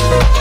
I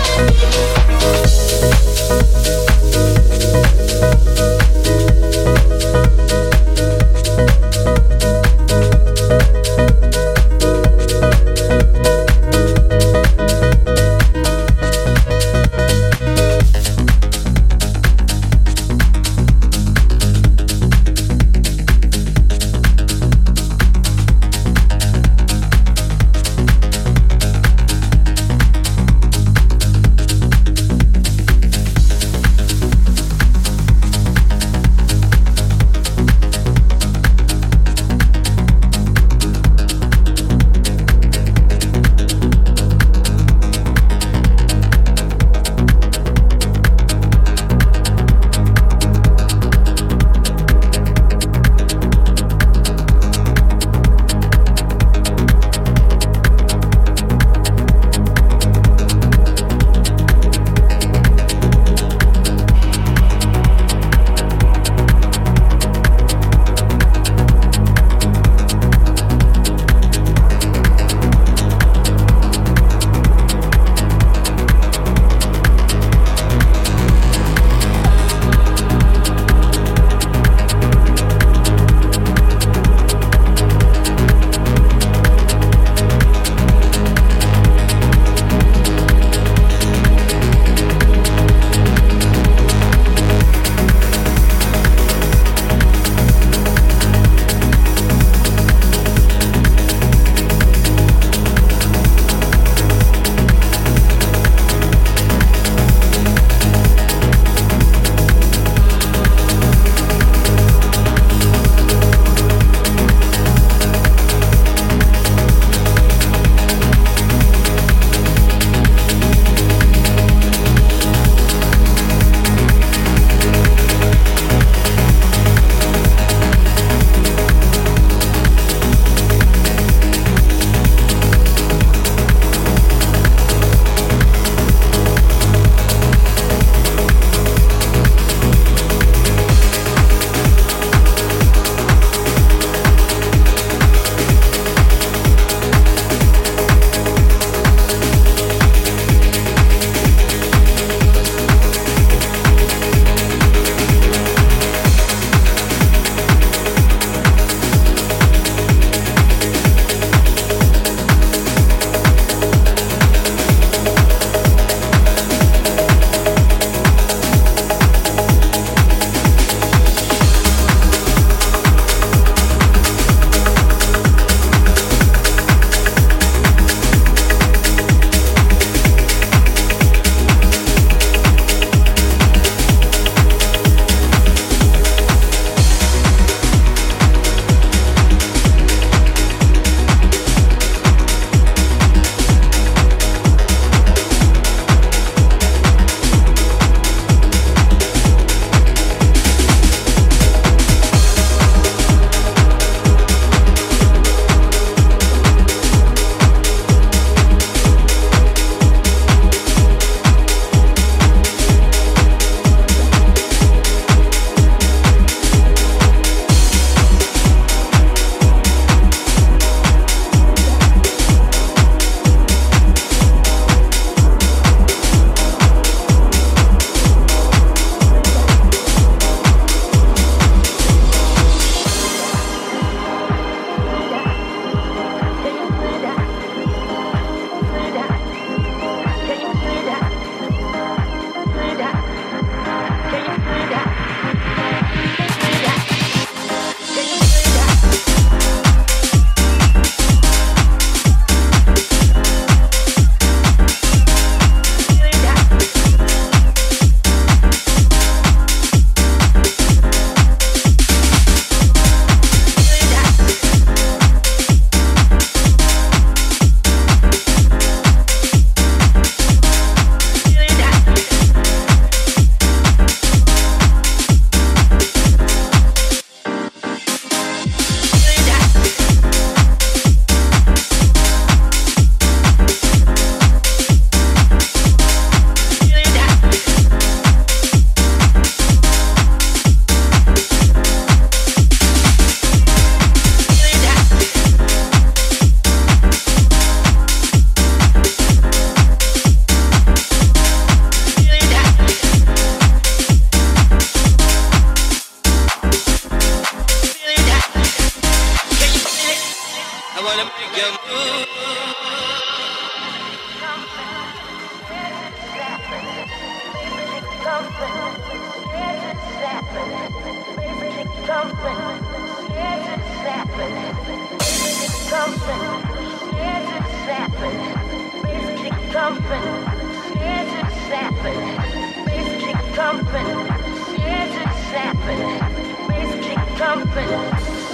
thumping, shit is zapping. Bass keep thumping,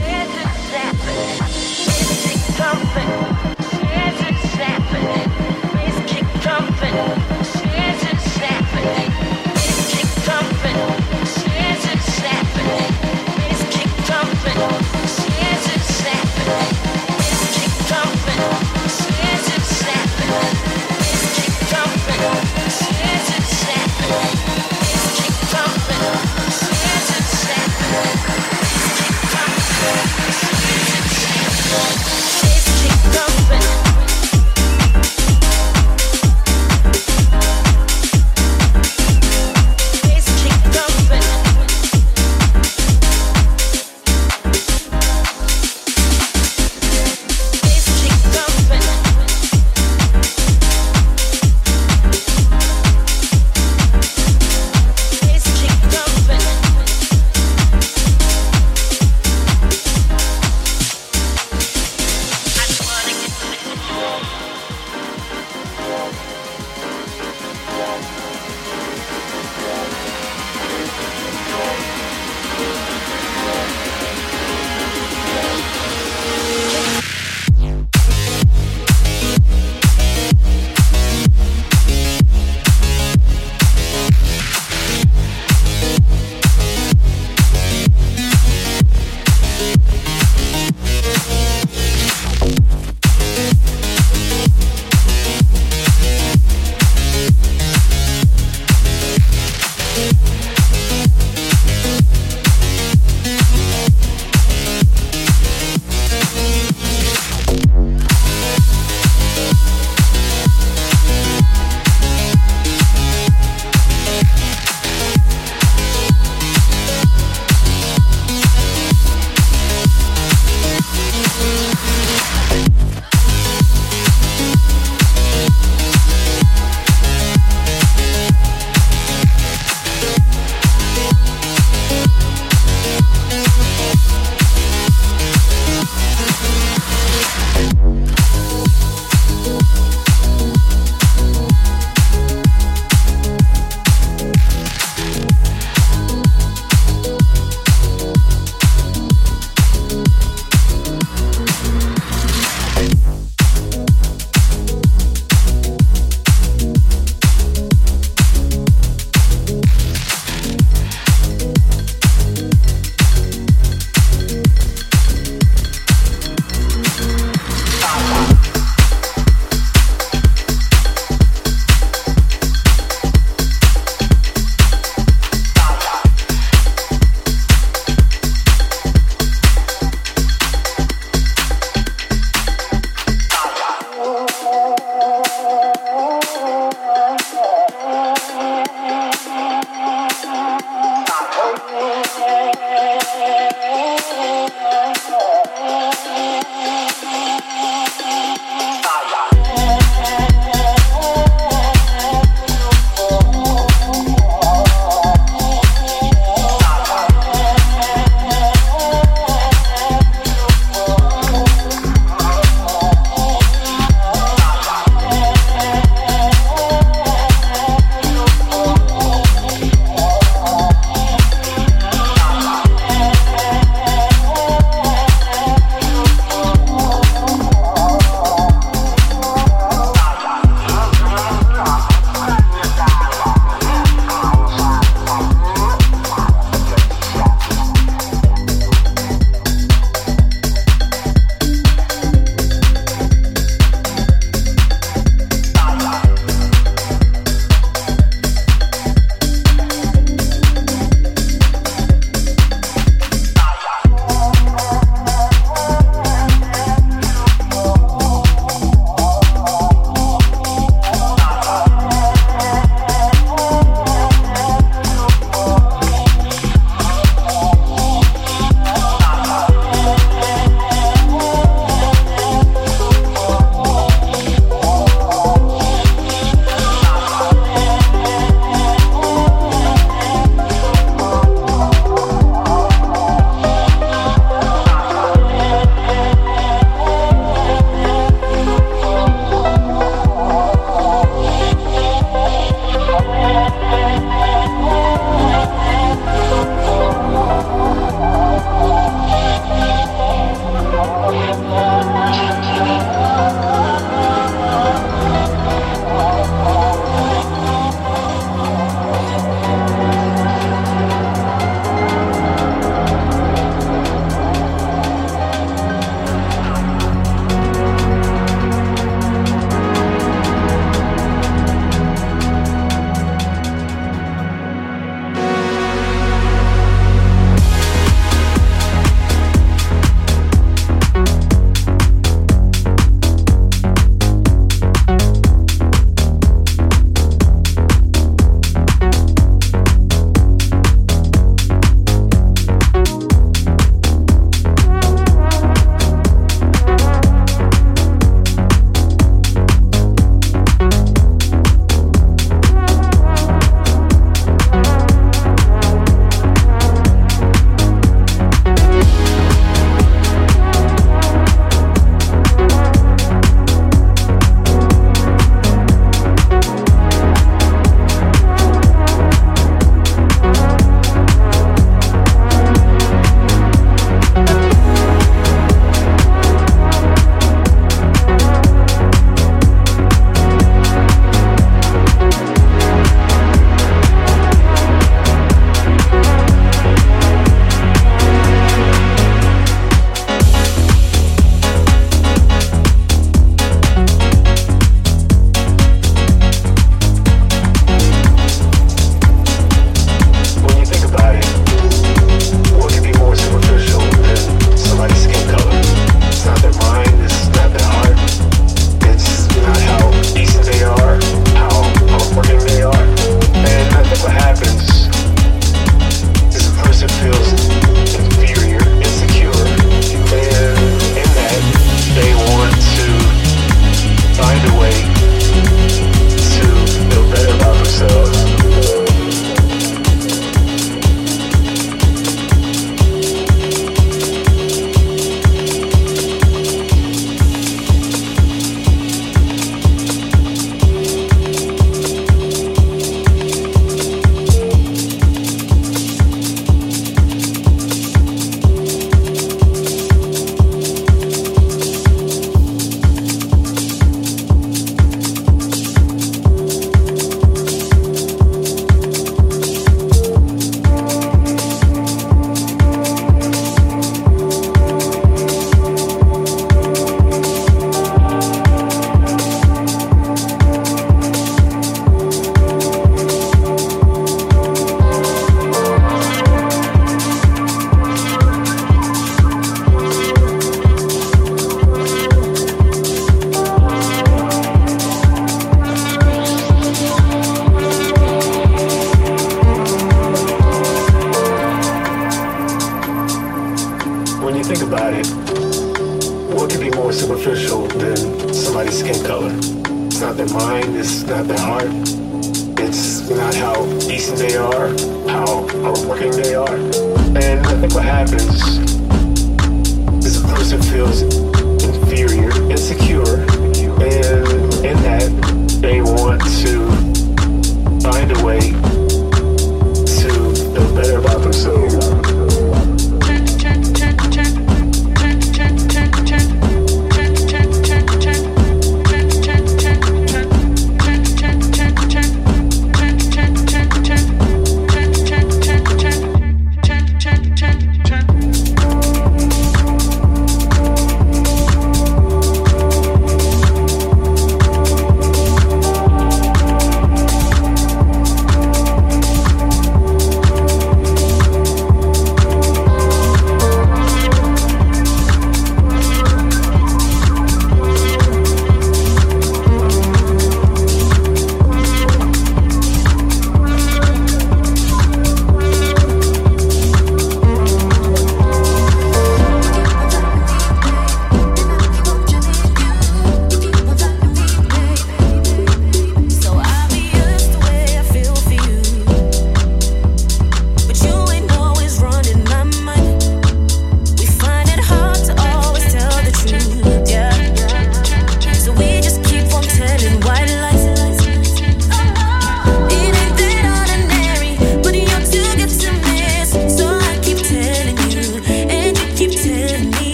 shit is zapping. Bass keep thumping, shit is zapping. Bass keep thumping. Chasing open.